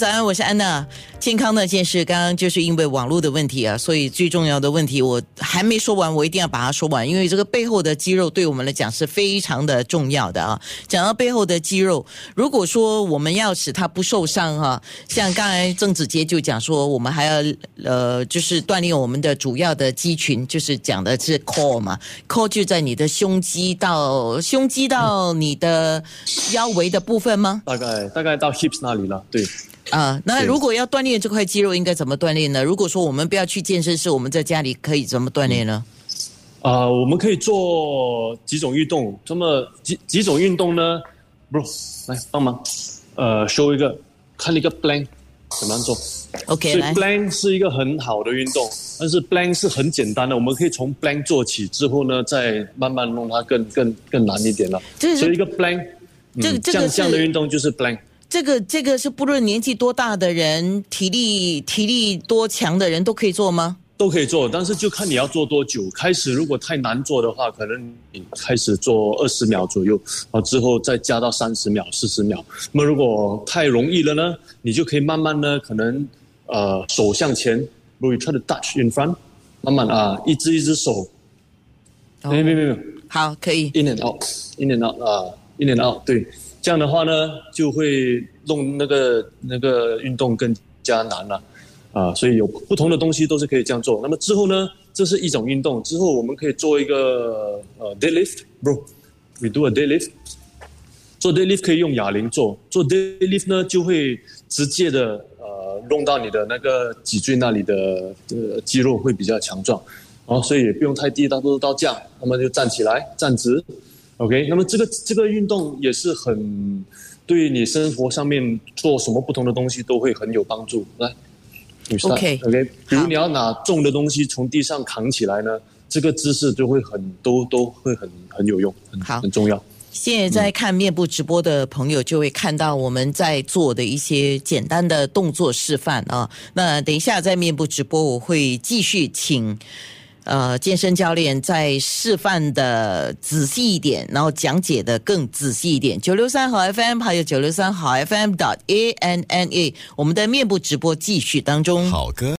早安，我是安娜。健康那件事，刚刚就是因为网络的问题啊，所以最重要的问题我还没说完，我一定要把它说完，因为这个背后的肌肉对我们来讲是非常的重要的啊。讲到背后的肌肉，如果说我们要使它不受伤哈，像刚才郑子杰就讲说，我们还要呃，就是锻炼我们的主要的肌群，就是讲的是 core 嘛，core 就在你的胸肌到胸肌到你的腰围的部分吗？大概大概到 hips 那里了，对。啊，那如果要锻炼这块肌肉，应该怎么锻炼呢？如果说我们不要去健身室，我们在家里可以怎么锻炼呢？啊，我们可以做几种运动。这么几几种运动呢？Bro，来帮忙，呃，show 一个，看一个 blank 怎么样做？OK，所以 blank 是一个很好的运动，但是 blank 是很简单的，我们可以从 blank 做起，之后呢，再慢慢弄它更更更难一点了。所以一个 blank，这个这个这样的运动就是 plank。这个这个是不论年纪多大的人，体力体力多强的人都可以做吗？都可以做，但是就看你要做多久。开始如果太难做的话，可能你开始做二十秒左右，然后之后再加到三十秒、四十秒。那么如果太容易了呢，你就可以慢慢呢，可能呃手向前，you try to touch in front，慢慢啊，一只一只手，没没没没，好，可以，in and out，in and out 啊，in and out，对。这样的话呢，就会弄那个那个运动更加难了，啊，所以有不同的东西都是可以这样做。那么之后呢，这是一种运动。之后我们可以做一个呃 deadlift，bro，we do a deadlift。做 deadlift 可以用哑铃做，做 deadlift 呢就会直接的呃弄到你的那个脊椎那里的呃肌肉会比较强壮，然后，所以也不用太低，大多都到这样，那么就站起来，站直。OK，那么这个这个运动也是很对你生活上面做什么不同的东西都会很有帮助。来，OK，OK，比如你要拿重的东西从地上扛起来呢，这个姿势就会很都都会很很有用，很很重要。现在在看面部直播的朋友就会看到我们在做的一些简单的动作示范啊。那等一下在面部直播我会继续请。呃，健身教练再示范的仔细一点，然后讲解的更仔细一点。九六三好 FM，还有九六三好 FM dot A N N A，我们的面部直播继续当中。好歌。